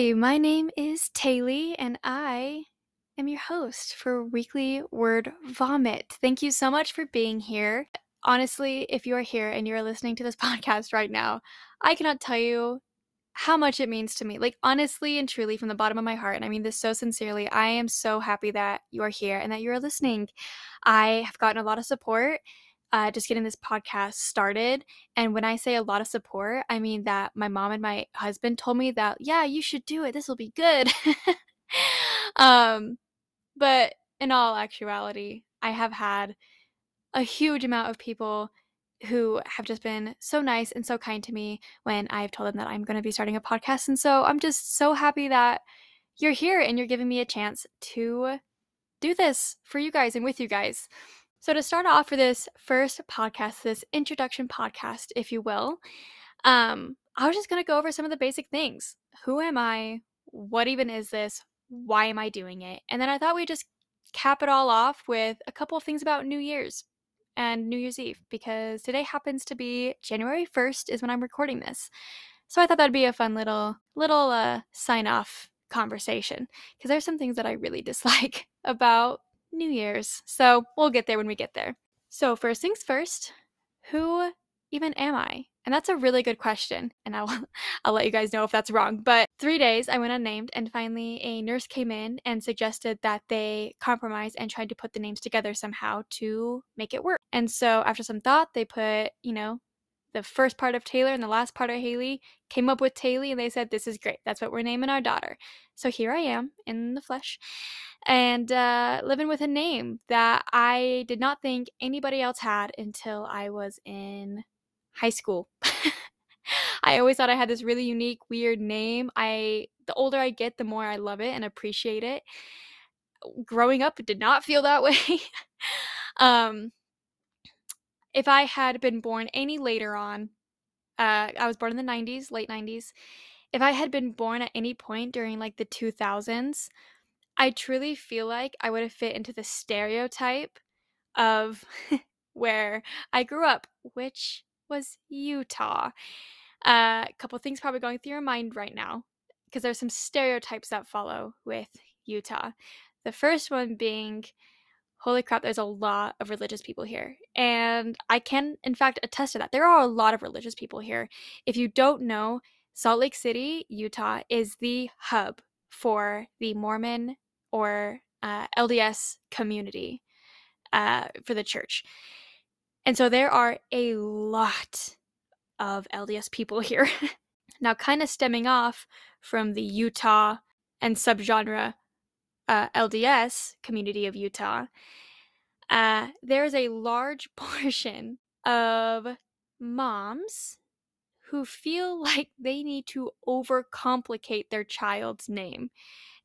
Hi, my name is Taylie, and I am your host for Weekly Word Vomit. Thank you so much for being here. Honestly, if you are here and you're listening to this podcast right now, I cannot tell you how much it means to me. Like, honestly and truly, from the bottom of my heart, and I mean this so sincerely, I am so happy that you are here and that you're listening. I have gotten a lot of support uh, just getting this podcast started. And when I say a lot of support, I mean that my mom and my husband told me that, yeah, you should do it. This will be good. um, but in all actuality, I have had a huge amount of people who have just been so nice and so kind to me when I've told them that I'm going to be starting a podcast. And so I'm just so happy that you're here and you're giving me a chance to do this for you guys and with you guys. So, to start off for this first podcast, this introduction podcast, if you will, um, I was just going to go over some of the basic things. Who am I? What even is this? Why am I doing it? And then I thought we'd just cap it all off with a couple of things about New Year's and New Year's Eve because today happens to be January 1st is when I'm recording this. So I thought that'd be a fun little little uh, sign off conversation because there's some things that I really dislike about New Year's. So we'll get there when we get there. So, first things first, who even am I? And that's a really good question, and I'll I'll let you guys know if that's wrong. But 3 days I went unnamed and finally a nurse came in and suggested that they compromise and tried to put the names together somehow to make it work. And so after some thought, they put, you know, the first part of Taylor and the last part of Haley came up with Taylie and they said, This is great. That's what we're naming our daughter. So here I am in the flesh and uh, living with a name that I did not think anybody else had until I was in high school. I always thought I had this really unique, weird name. I the older I get, the more I love it and appreciate it. Growing up, it did not feel that way. um, if I had been born any later on, uh, I was born in the 90s, late 90s. If I had been born at any point during like the 2000s, I truly feel like I would have fit into the stereotype of where I grew up, which was Utah. Uh, a couple things probably going through your mind right now because there's some stereotypes that follow with Utah. The first one being holy crap, there's a lot of religious people here. And I can, in fact, attest to that. There are a lot of religious people here. If you don't know, Salt Lake City, Utah is the hub for the Mormon or uh, LDS community uh, for the church. And so there are a lot of LDS people here. now, kind of stemming off from the Utah and subgenre uh, LDS community of Utah, uh, there's a large portion of moms who feel like they need to overcomplicate their child's name.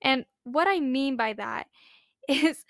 And what I mean by that is,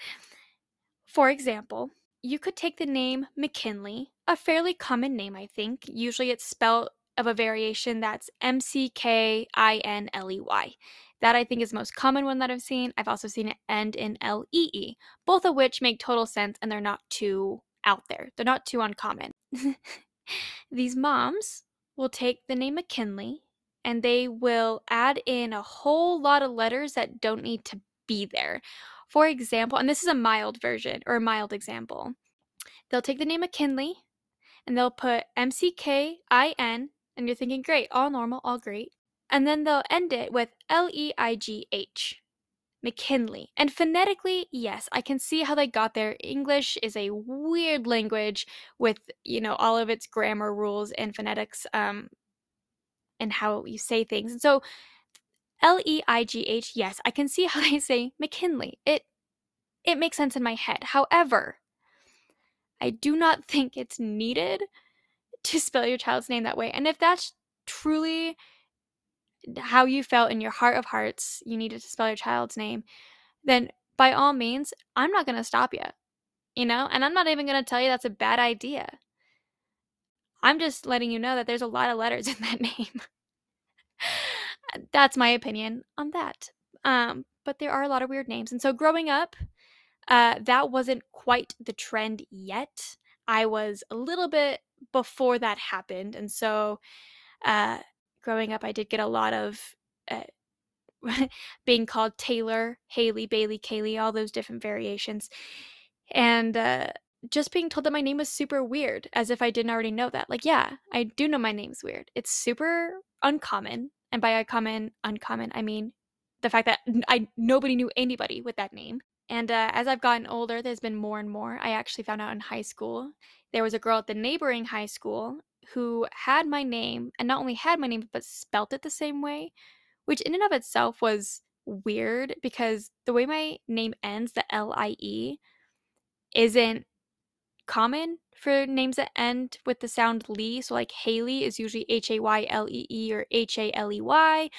for example, you could take the name McKinley, a fairly common name, I think. Usually it's spelled of a variation that's M C K I N L E Y. That I think is the most common one that I've seen. I've also seen it end in L E E, both of which make total sense and they're not too out there. They're not too uncommon. These moms will take the name McKinley and they will add in a whole lot of letters that don't need to be there. For example, and this is a mild version or a mild example, they'll take the name McKinley and they'll put M C K I N, and you're thinking, great, all normal, all great. And then they'll end it with L E I G H. McKinley. And phonetically, yes, I can see how they got there. English is a weird language with, you know, all of its grammar rules and phonetics um, and how you say things. And so L E I G H, yes, I can see how they say McKinley. It it makes sense in my head. However, I do not think it's needed to spell your child's name that way. And if that's truly how you felt in your heart of hearts, you needed to spell your child's name, then by all means, I'm not going to stop you. You know, and I'm not even going to tell you that's a bad idea. I'm just letting you know that there's a lot of letters in that name. That's my opinion on that. Um, but there are a lot of weird names. And so growing up, uh, that wasn't quite the trend yet. I was a little bit before that happened. And so uh, growing up, I did get a lot of uh, being called Taylor, Haley, Bailey, Kaylee, all those different variations. And uh, just being told that my name was super weird, as if I didn't already know that. Like, yeah, I do know my name's weird. It's super uncommon. And by uncommon, uncommon, I mean the fact that I nobody knew anybody with that name. And uh, as I've gotten older, there's been more and more. I actually found out in high school there was a girl at the neighboring high school who had my name, and not only had my name, but spelt it the same way, which in and of itself was weird because the way my name ends, the L I E, isn't common for names that end with the sound Lee. So, like Haley is usually H A Y L E E or H A L E Y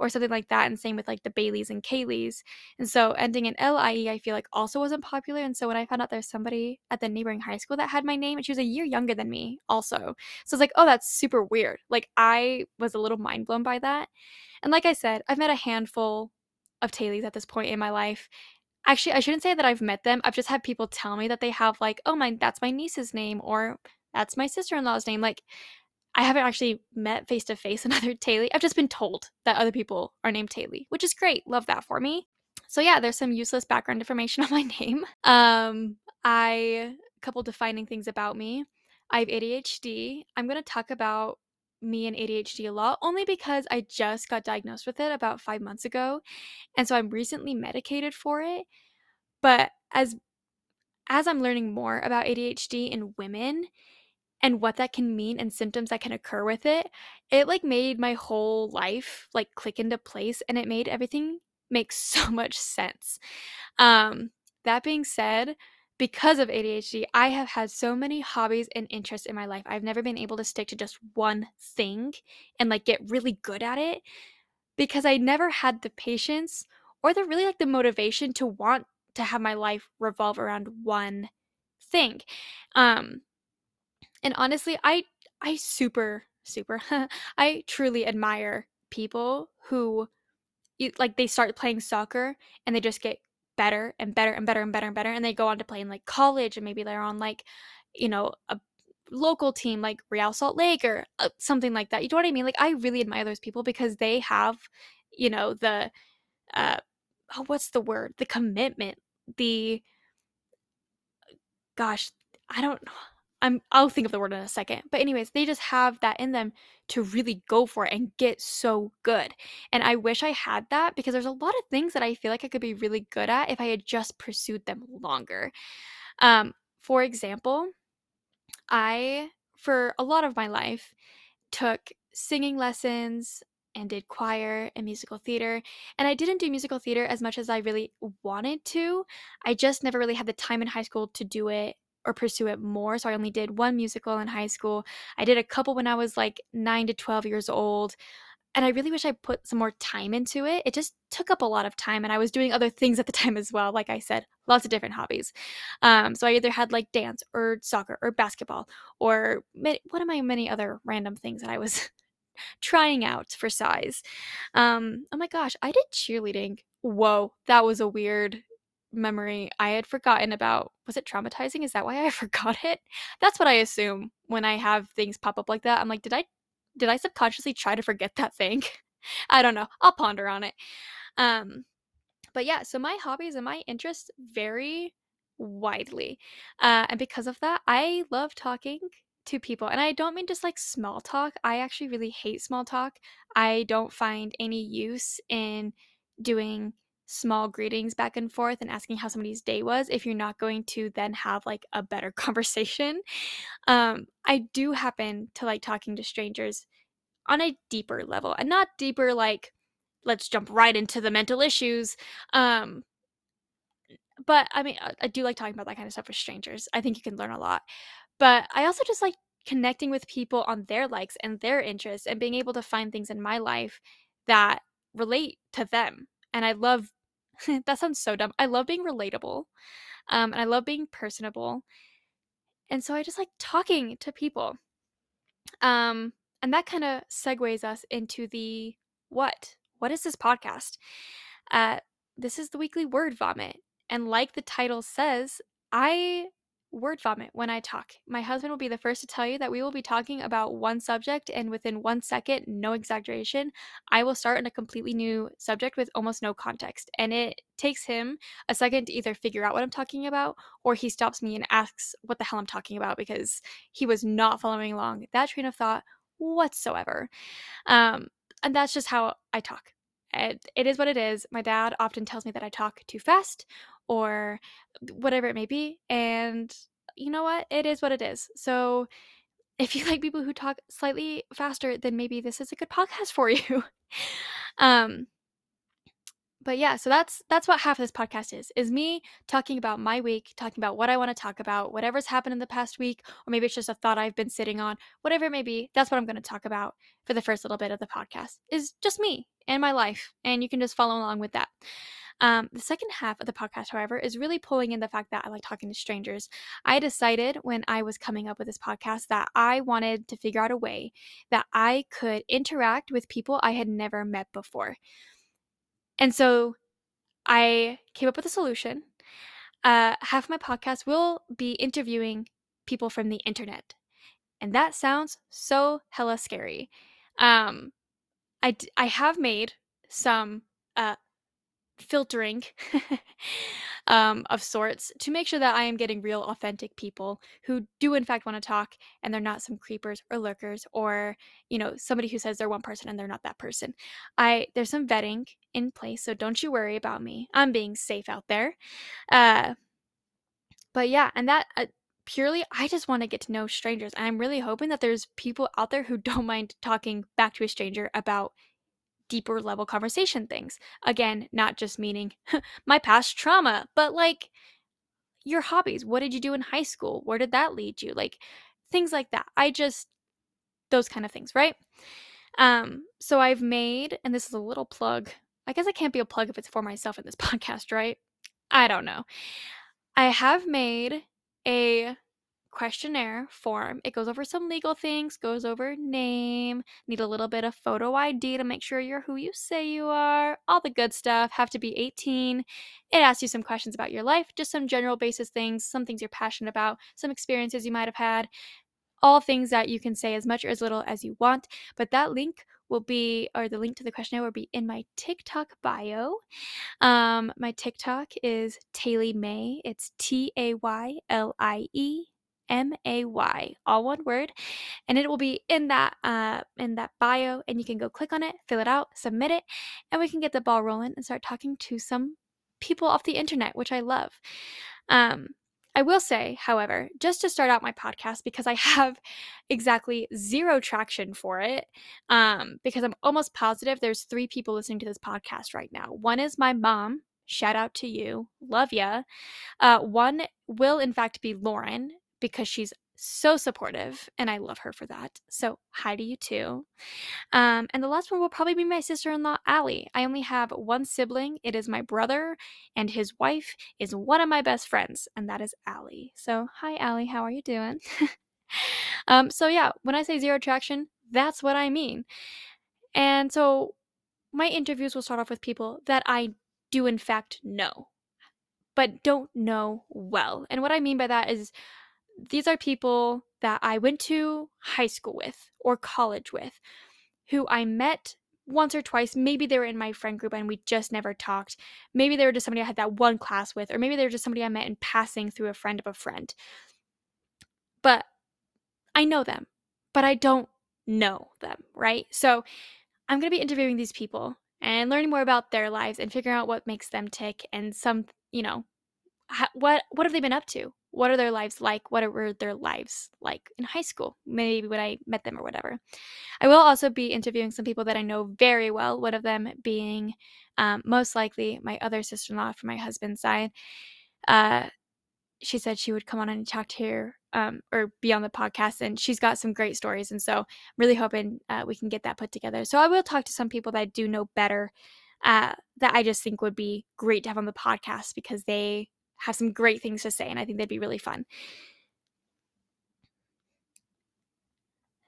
or something like that. And same with like the Baileys and Kayleys. And so ending in L I E, I feel like also wasn't popular. And so when I found out there's somebody at the neighboring high school that had my name, and she was a year younger than me also. So it's like, oh, that's super weird. Like I was a little mind blown by that. And like I said, I've met a handful of Taylies at this point in my life. Actually, I shouldn't say that I've met them. I've just had people tell me that they have like, oh my, that's my niece's name, or that's my sister in law's name. Like, I haven't actually met face to face another Taylie. I've just been told that other people are named Taylie, which is great. Love that for me. So yeah, there's some useless background information on my name. Um, I a couple defining things about me. I have ADHD. I'm gonna talk about me and ADHD a lot, only because I just got diagnosed with it about five months ago, and so I'm recently medicated for it. But as as I'm learning more about ADHD in women, and what that can mean and symptoms that can occur with it, it like made my whole life like click into place and it made everything make so much sense. Um that being said, because of ADHD, I have had so many hobbies and interests in my life. I've never been able to stick to just one thing and like get really good at it because I never had the patience or the really like the motivation to want to have my life revolve around one thing. Um and honestly, I I super super I truly admire people who like they start playing soccer and they just get better and better and better and better and better and they go on to play in like college and maybe they're on like you know a local team like Real Salt Lake or uh, something like that. You know what I mean? Like I really admire those people because they have you know the uh oh, what's the word? The commitment, the gosh, I don't know I'm I'll think of the word in a second. But anyways, they just have that in them to really go for it and get so good. And I wish I had that because there's a lot of things that I feel like I could be really good at if I had just pursued them longer. Um, for example, I for a lot of my life took singing lessons and did choir and musical theater. And I didn't do musical theater as much as I really wanted to. I just never really had the time in high school to do it or pursue it more. So I only did one musical in high school. I did a couple when I was like 9 to 12 years old. And I really wish I put some more time into it. It just took up a lot of time, and I was doing other things at the time as well. Like I said, lots of different hobbies. Um, so I either had like dance or soccer or basketball or what are my many other random things that I was trying out for size. Um, oh my gosh, I did cheerleading. Whoa, that was a weird memory I had forgotten about. Was it traumatizing? Is that why I forgot it? That's what I assume when I have things pop up like that. I'm like, did I did I subconsciously try to forget that thing? I don't know. I'll ponder on it. Um but yeah, so my hobbies and my interests vary widely. Uh, and because of that, I love talking to people. And I don't mean just like small talk. I actually really hate small talk. I don't find any use in doing small greetings back and forth and asking how somebody's day was if you're not going to then have like a better conversation. Um, I do happen to like talking to strangers on a deeper level and not deeper like let's jump right into the mental issues. Um, but I mean, I, I do like talking about that kind of stuff with strangers. I think you can learn a lot. But I also just like connecting with people on their likes and their interests and being able to find things in my life that relate to them. And I love that sounds so dumb. I love being relatable. Um, and I love being personable. And so I just like talking to people. Um, and that kind of segues us into the what? What is this podcast? Uh, this is the weekly word vomit. And like the title says, I word vomit when I talk. My husband will be the first to tell you that we will be talking about one subject, and within one second, no exaggeration, I will start in a completely new subject with almost no context. And it takes him a second to either figure out what I'm talking about or he stops me and asks what the hell I'm talking about because he was not following along that train of thought whatsoever. Um, and that's just how I talk. It, it is what it is. My dad often tells me that I talk too fast or whatever it may be. And you know what? It is what it is. So if you like people who talk slightly faster, then maybe this is a good podcast for you. um, but yeah, so that's that's what half of this podcast is. Is me talking about my week, talking about what I want to talk about, whatever's happened in the past week, or maybe it's just a thought I've been sitting on, whatever it may be. That's what I'm going to talk about for the first little bit of the podcast. Is just me and my life, and you can just follow along with that. Um, the second half of the podcast, however, is really pulling in the fact that I like talking to strangers. I decided when I was coming up with this podcast that I wanted to figure out a way that I could interact with people I had never met before. And so I came up with a solution. Uh, half my podcast will be interviewing people from the internet. And that sounds so hella scary. Um, I, d- I have made some uh, filtering um, of sorts to make sure that I am getting real, authentic people who do, in fact, want to talk and they're not some creepers or lurkers or, you know, somebody who says they're one person and they're not that person. I There's some vetting in place, so don't you worry about me. I'm being safe out there. Uh, but yeah, and that. Uh, purely i just want to get to know strangers i'm really hoping that there's people out there who don't mind talking back to a stranger about deeper level conversation things. Again, not just meaning my past trauma, but like your hobbies. What did you do in high school? Where did that lead you? Like things like that. I just those kind of things, right? Um, so I've made, and this is a little plug. I guess I can't be a plug if it's for myself in this podcast, right? I don't know. I have made a questionnaire form. It goes over some legal things, goes over name, need a little bit of photo ID to make sure you're who you say you are, all the good stuff, have to be 18. It asks you some questions about your life, just some general basis things, some things you're passionate about, some experiences you might have had, all things that you can say as much or as little as you want. But that link will be, or the link to the questionnaire will be in my TikTok bio. Um, my TikTok is Taylie May. It's T A Y L I E M A Y, all one word, and it will be in that uh, in that bio, and you can go click on it, fill it out, submit it, and we can get the ball rolling and start talking to some people off the internet, which I love. Um, I will say, however, just to start out my podcast, because I have exactly zero traction for it, um, because I'm almost positive there's three people listening to this podcast right now. One is my mom. Shout out to you. Love ya. Uh, one will, in fact, be Lauren, because she's so supportive and I love her for that. So, hi to you too. Um, and the last one will probably be my sister in law, Allie. I only have one sibling, it is my brother, and his wife is one of my best friends, and that is Allie. So, hi, Allie, how are you doing? um, so, yeah, when I say zero attraction, that's what I mean. And so, my interviews will start off with people that I do, in fact, know, but don't know well. And what I mean by that is, these are people that I went to high school with or college with who I met once or twice. Maybe they were in my friend group and we just never talked. Maybe they were just somebody I had that one class with, or maybe they were just somebody I met in passing through a friend of a friend. But I know them, but I don't know them, right? So I'm going to be interviewing these people and learning more about their lives and figuring out what makes them tick and some, you know, what what have they been up to? What are their lives like? What were their lives like in high school? Maybe when I met them or whatever. I will also be interviewing some people that I know very well, one of them being um, most likely my other sister in law from my husband's side. Uh, she said she would come on and talk to her um, or be on the podcast, and she's got some great stories. And so I'm really hoping uh, we can get that put together. So I will talk to some people that I do know better uh, that I just think would be great to have on the podcast because they have some great things to say, and I think they'd be really fun.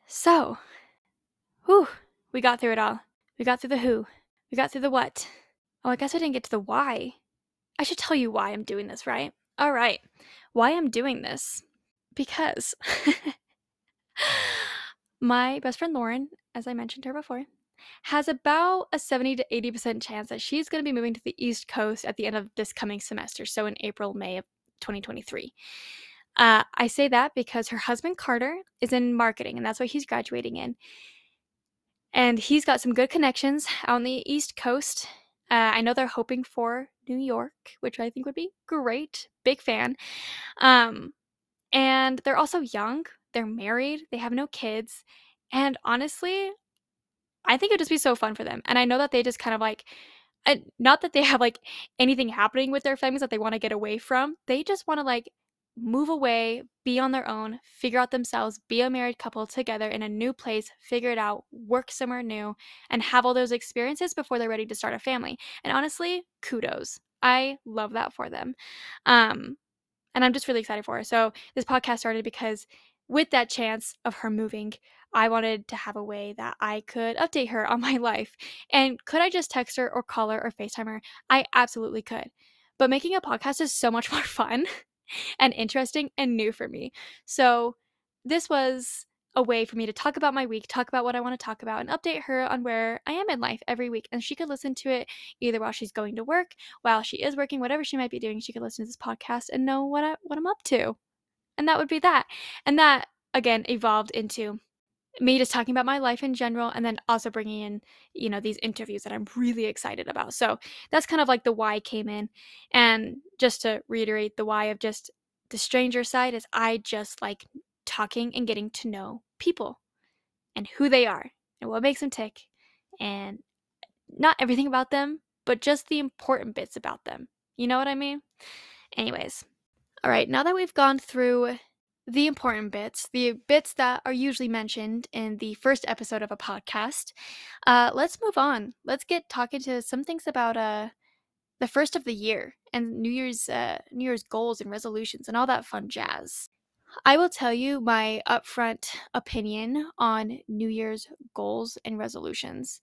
So, whew, we got through it all. We got through the who. We got through the what. Oh, I guess I didn't get to the why. I should tell you why I'm doing this, right? All right. Why I'm doing this? Because my best friend Lauren, as I mentioned her before, has about a 70 to 80% chance that she's going to be moving to the East Coast at the end of this coming semester, so in April, May of 2023. Uh, I say that because her husband Carter is in marketing, and that's what he's graduating in. And he's got some good connections out on the East Coast. Uh, I know they're hoping for New York, which I think would be great. Big fan. Um, and they're also young. They're married. They have no kids. And honestly, I think it'd just be so fun for them. And I know that they just kind of like, uh, not that they have like anything happening with their families that they want to get away from. They just want to like move away, be on their own, figure out themselves, be a married couple together in a new place, figure it out, work somewhere new, and have all those experiences before they're ready to start a family. And honestly, kudos. I love that for them. Um, and I'm just really excited for her. So this podcast started because with that chance of her moving, I wanted to have a way that I could update her on my life. And could I just text her or call her or FaceTime her? I absolutely could. But making a podcast is so much more fun and interesting and new for me. So this was a way for me to talk about my week, talk about what I want to talk about, and update her on where I am in life every week. And she could listen to it either while she's going to work, while she is working, whatever she might be doing. She could listen to this podcast and know what I what I'm up to, and that would be that. And that again evolved into me just talking about my life in general and then also bringing in you know these interviews that i'm really excited about. So that's kind of like the why came in. And just to reiterate the why of just the stranger side is i just like talking and getting to know people and who they are and what makes them tick and not everything about them but just the important bits about them. You know what i mean? Anyways all right now that we've gone through the important bits, the bits that are usually mentioned in the first episode of a podcast. Uh, let's move on. Let's get talking to some things about uh, the first of the year and New Year's uh, New Year's goals and resolutions and all that fun jazz. I will tell you my upfront opinion on New Year's goals and resolutions.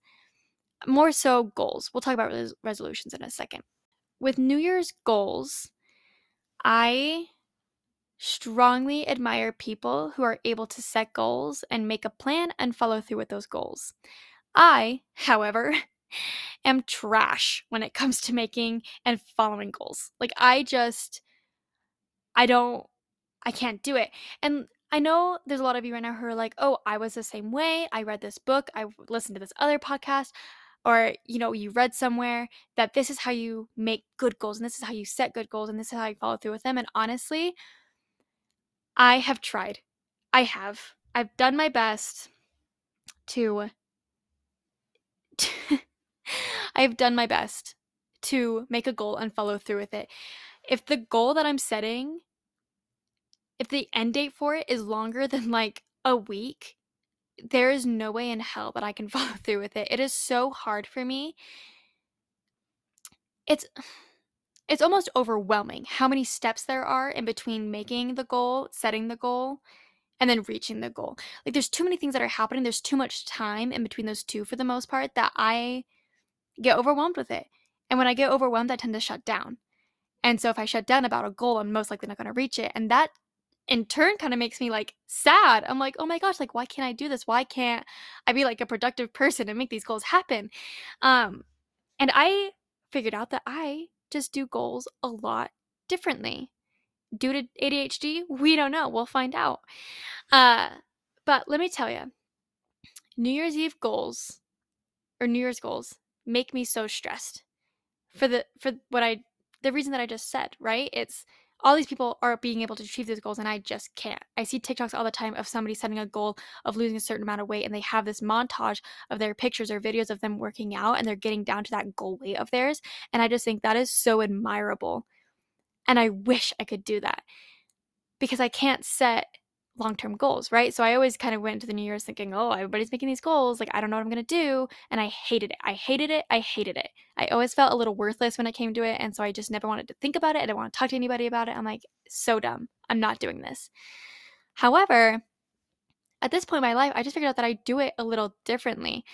More so goals. We'll talk about res- resolutions in a second. With New Year's goals, I strongly admire people who are able to set goals and make a plan and follow through with those goals. I, however, am trash when it comes to making and following goals. Like, I just, I don't, I can't do it. And I know there's a lot of you right now who are like, oh, I was the same way. I read this book, I listened to this other podcast. Or, you know, you read somewhere that this is how you make good goals and this is how you set good goals and this is how you follow through with them. And honestly, I have tried. I have. I've done my best to. I've done my best to make a goal and follow through with it. If the goal that I'm setting, if the end date for it is longer than like a week, there is no way in hell that I can follow through with it. It is so hard for me. It's it's almost overwhelming how many steps there are in between making the goal, setting the goal, and then reaching the goal. Like there's too many things that are happening. There's too much time in between those two for the most part that I get overwhelmed with it. And when I get overwhelmed, I tend to shut down. And so if I shut down about a goal, I'm most likely not going to reach it. And that in turn kind of makes me like sad. I'm like, oh my gosh, like why can't I do this? Why can't I be like a productive person and make these goals happen? Um, and I figured out that I just do goals a lot differently. Due to ADHD, we don't know. We'll find out. Uh, but let me tell you, New Year's Eve goals or New Year's goals make me so stressed for the for what I the reason that I just said, right? It's all these people are being able to achieve these goals and I just can't. I see TikToks all the time of somebody setting a goal of losing a certain amount of weight and they have this montage of their pictures or videos of them working out and they're getting down to that goal weight of theirs. And I just think that is so admirable. And I wish I could do that because I can't set long term goals, right? So I always kind of went into the New Year's thinking, oh, everybody's making these goals. Like, I don't know what I'm going to do. And I hated it. I hated it. I hated it. I always felt a little worthless when it came to it. And so I just never wanted to think about it. I didn't want to talk to anybody about it. I'm like, so dumb. I'm not doing this. However, at this point in my life, I just figured out that I do it a little differently.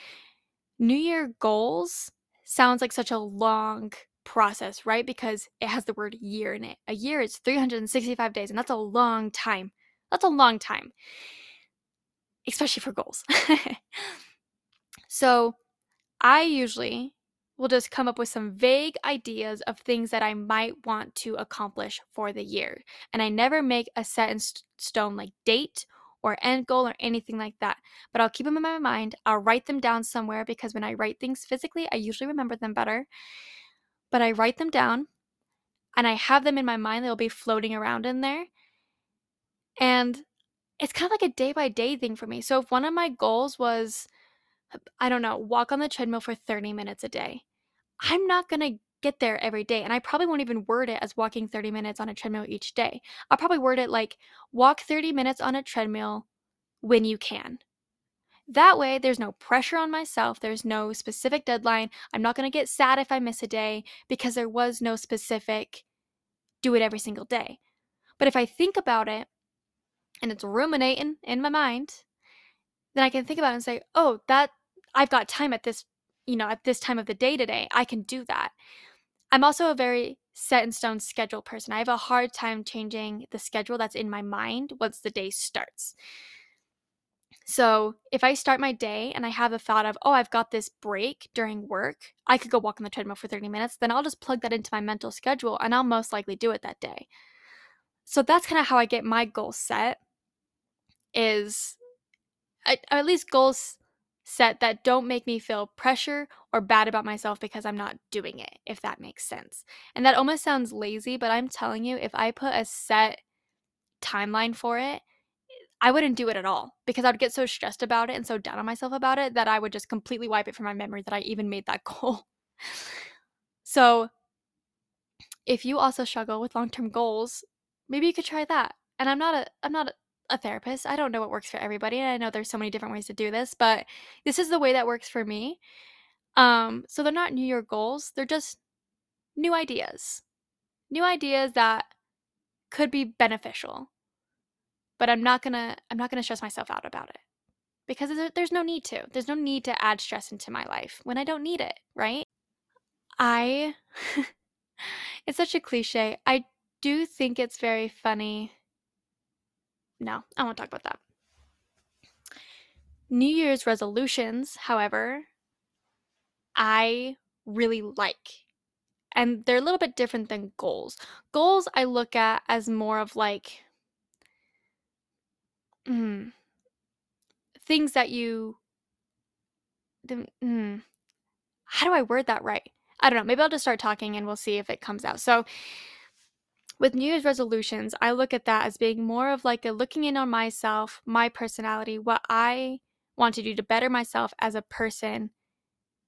New Year goals sounds like such a long process, right? Because it has the word year in it. A year is 365 days, and that's a long time. That's a long time, especially for goals. so I usually will just come up with some vague ideas of things that I might want to accomplish for the year. And I never make a set in stone like date or end goal or anything like that. But I'll keep them in my mind. I'll write them down somewhere because when I write things physically, I usually remember them better. But I write them down and I have them in my mind. They'll be floating around in there. And it's kind of like a day by day thing for me. So if one of my goals was, I don't know, walk on the treadmill for 30 minutes a day, I'm not going to get there every day. And I probably won't even word it as walking 30 minutes on a treadmill each day. I'll probably word it like walk 30 minutes on a treadmill when you can. That way, there's no pressure on myself. There's no specific deadline. I'm not going to get sad if I miss a day because there was no specific do it every single day. But if I think about it and it's ruminating in my mind, then I can think about it and say, oh, that I've got time at this, you know, at this time of the day today. I can do that. I'm also a very set in stone schedule person. I have a hard time changing the schedule that's in my mind once the day starts. So, if I start my day and I have a thought of, oh, I've got this break during work, I could go walk on the treadmill for 30 minutes, then I'll just plug that into my mental schedule and I'll most likely do it that day. So, that's kind of how I get my goals set is at least goals set that don't make me feel pressure or bad about myself because I'm not doing it, if that makes sense. And that almost sounds lazy, but I'm telling you, if I put a set timeline for it, I wouldn't do it at all because I would get so stressed about it and so down on myself about it that I would just completely wipe it from my memory that I even made that goal. so, if you also struggle with long-term goals, maybe you could try that. And I'm not a I'm not a, a therapist. I don't know what works for everybody. And I know there's so many different ways to do this, but this is the way that works for me. Um, so they're not New Year goals, they're just new ideas. New ideas that could be beneficial. But I'm not gonna I'm not gonna stress myself out about it. Because there's no need to. There's no need to add stress into my life when I don't need it, right? I it's such a cliche. I do think it's very funny no, I won't talk about that. New Year's resolutions, however, I really like. And they're a little bit different than goals. Goals I look at as more of like mm, things that you. Mm, how do I word that right? I don't know. Maybe I'll just start talking and we'll see if it comes out. So, with New Year's resolutions, I look at that as being more of like a looking in on myself, my personality, what I want to do to better myself as a person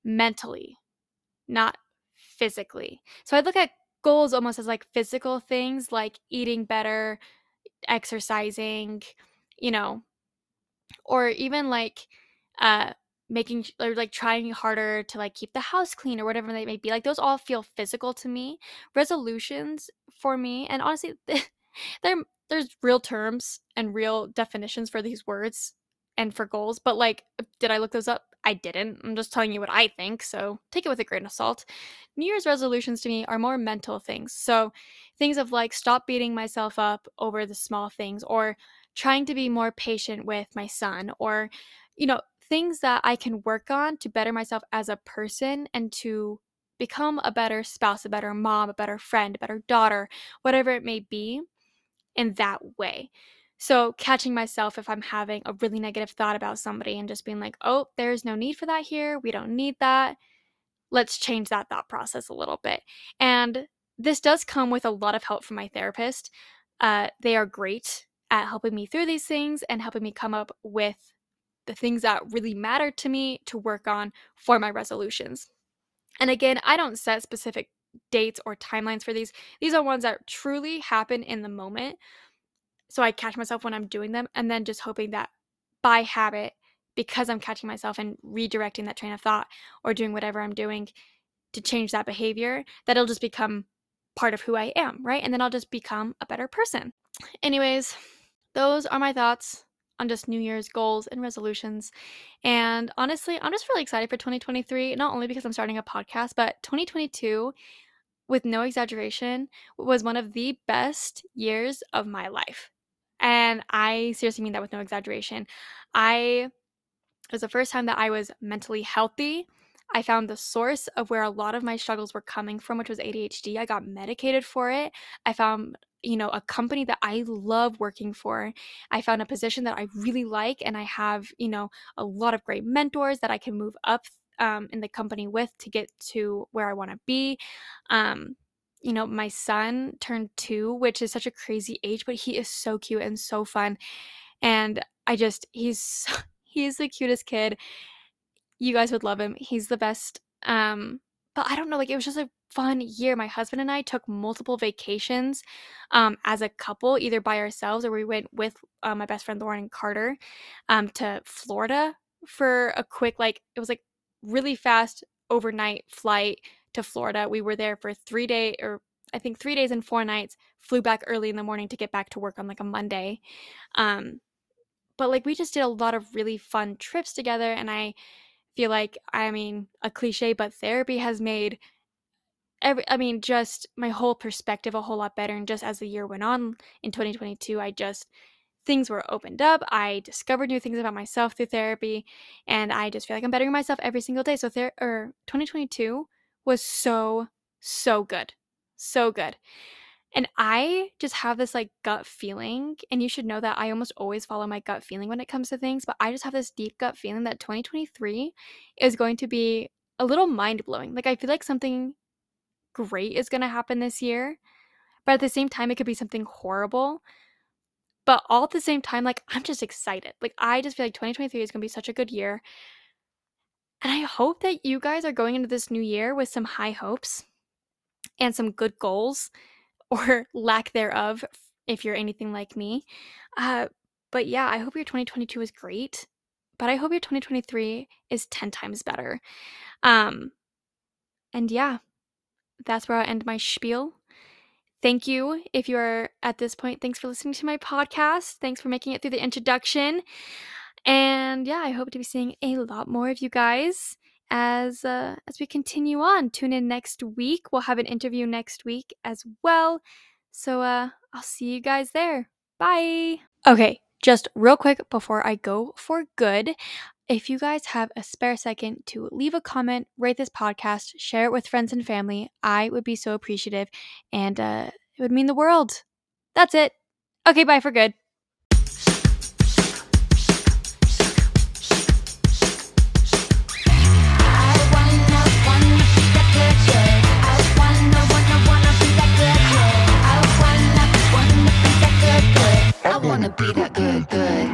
mentally, not physically. So I look at goals almost as like physical things like eating better, exercising, you know, or even like uh making or like trying harder to like keep the house clean or whatever they may be like those all feel physical to me. Resolutions for me and honestly there there's real terms and real definitions for these words and for goals but like uh, did i look those up? I didn't. I'm just telling you what i think so take it with a grain of salt. New year's resolutions to me are more mental things so things of like stop beating myself up over the small things or trying to be more patient with my son or you know things that I can work on to better myself as a person and to become a better spouse, a better mom, a better friend, a better daughter, whatever it may be, in that way. So, catching myself if I'm having a really negative thought about somebody and just being like, oh, there's no need for that here. We don't need that. Let's change that thought process a little bit. And this does come with a lot of help from my therapist. Uh, they are great at helping me through these things and helping me come up with the things that really matter to me to work on for my resolutions. And again, I don't set specific dates or timelines for these. These are ones that truly happen in the moment. So I catch myself when I'm doing them and then just hoping that by habit, because I'm catching myself and redirecting that train of thought or doing whatever I'm doing to change that behavior, that it'll just become part of who I am, right? And then I'll just become a better person. Anyways, those are my thoughts on just New Year's goals and resolutions. And honestly, I'm just really excited for 2023, not only because I'm starting a podcast, but 2022 with no exaggeration, was one of the best years of my life. And I seriously mean that with no exaggeration. I it was the first time that I was mentally healthy. I found the source of where a lot of my struggles were coming from, which was ADHD. I got medicated for it. I found, you know, a company that I love working for. I found a position that I really like, and I have, you know, a lot of great mentors that I can move up um, in the company with to get to where I want to be. Um, you know, my son turned two, which is such a crazy age, but he is so cute and so fun. And I just, he's, he's the cutest kid. You guys would love him. He's the best. Um, but I don't know, like it was just a fun year. My husband and I took multiple vacations um, as a couple, either by ourselves or we went with uh, my best friend Lauren Carter um, to Florida for a quick, like, it was like really fast overnight flight to Florida. We were there for three days, or I think three days and four nights. Flew back early in the morning to get back to work on like a Monday. Um, but like we just did a lot of really fun trips together, and I feel like I mean a cliche, but therapy has made every I mean just my whole perspective a whole lot better. And just as the year went on in 2022, I just things were opened up. I discovered new things about myself through therapy, and I just feel like I'm bettering myself every single day. So, ther- er, or 2022 was so so good, so good. And I just have this like gut feeling, and you should know that I almost always follow my gut feeling when it comes to things, but I just have this deep gut feeling that 2023 is going to be a little mind blowing. Like, I feel like something great is going to happen this year, but at the same time, it could be something horrible. But all at the same time, like, I'm just excited. Like, I just feel like 2023 is going to be such a good year. And I hope that you guys are going into this new year with some high hopes and some good goals or lack thereof if you're anything like me. Uh, but yeah, I hope your 2022 is great, but I hope your 2023 is 10 times better. Um, and yeah, that's where I'll end my spiel. Thank you if you are at this point. Thanks for listening to my podcast. Thanks for making it through the introduction. And yeah, I hope to be seeing a lot more of you guys as uh, as we continue on. Tune in next week. We'll have an interview next week as well. So uh, I'll see you guys there. Bye. Okay, just real quick before I go for good. If you guys have a spare second to leave a comment, rate this podcast, share it with friends and family, I would be so appreciative and uh, it would mean the world. That's it. Okay, bye for good. I wanna be that good, good.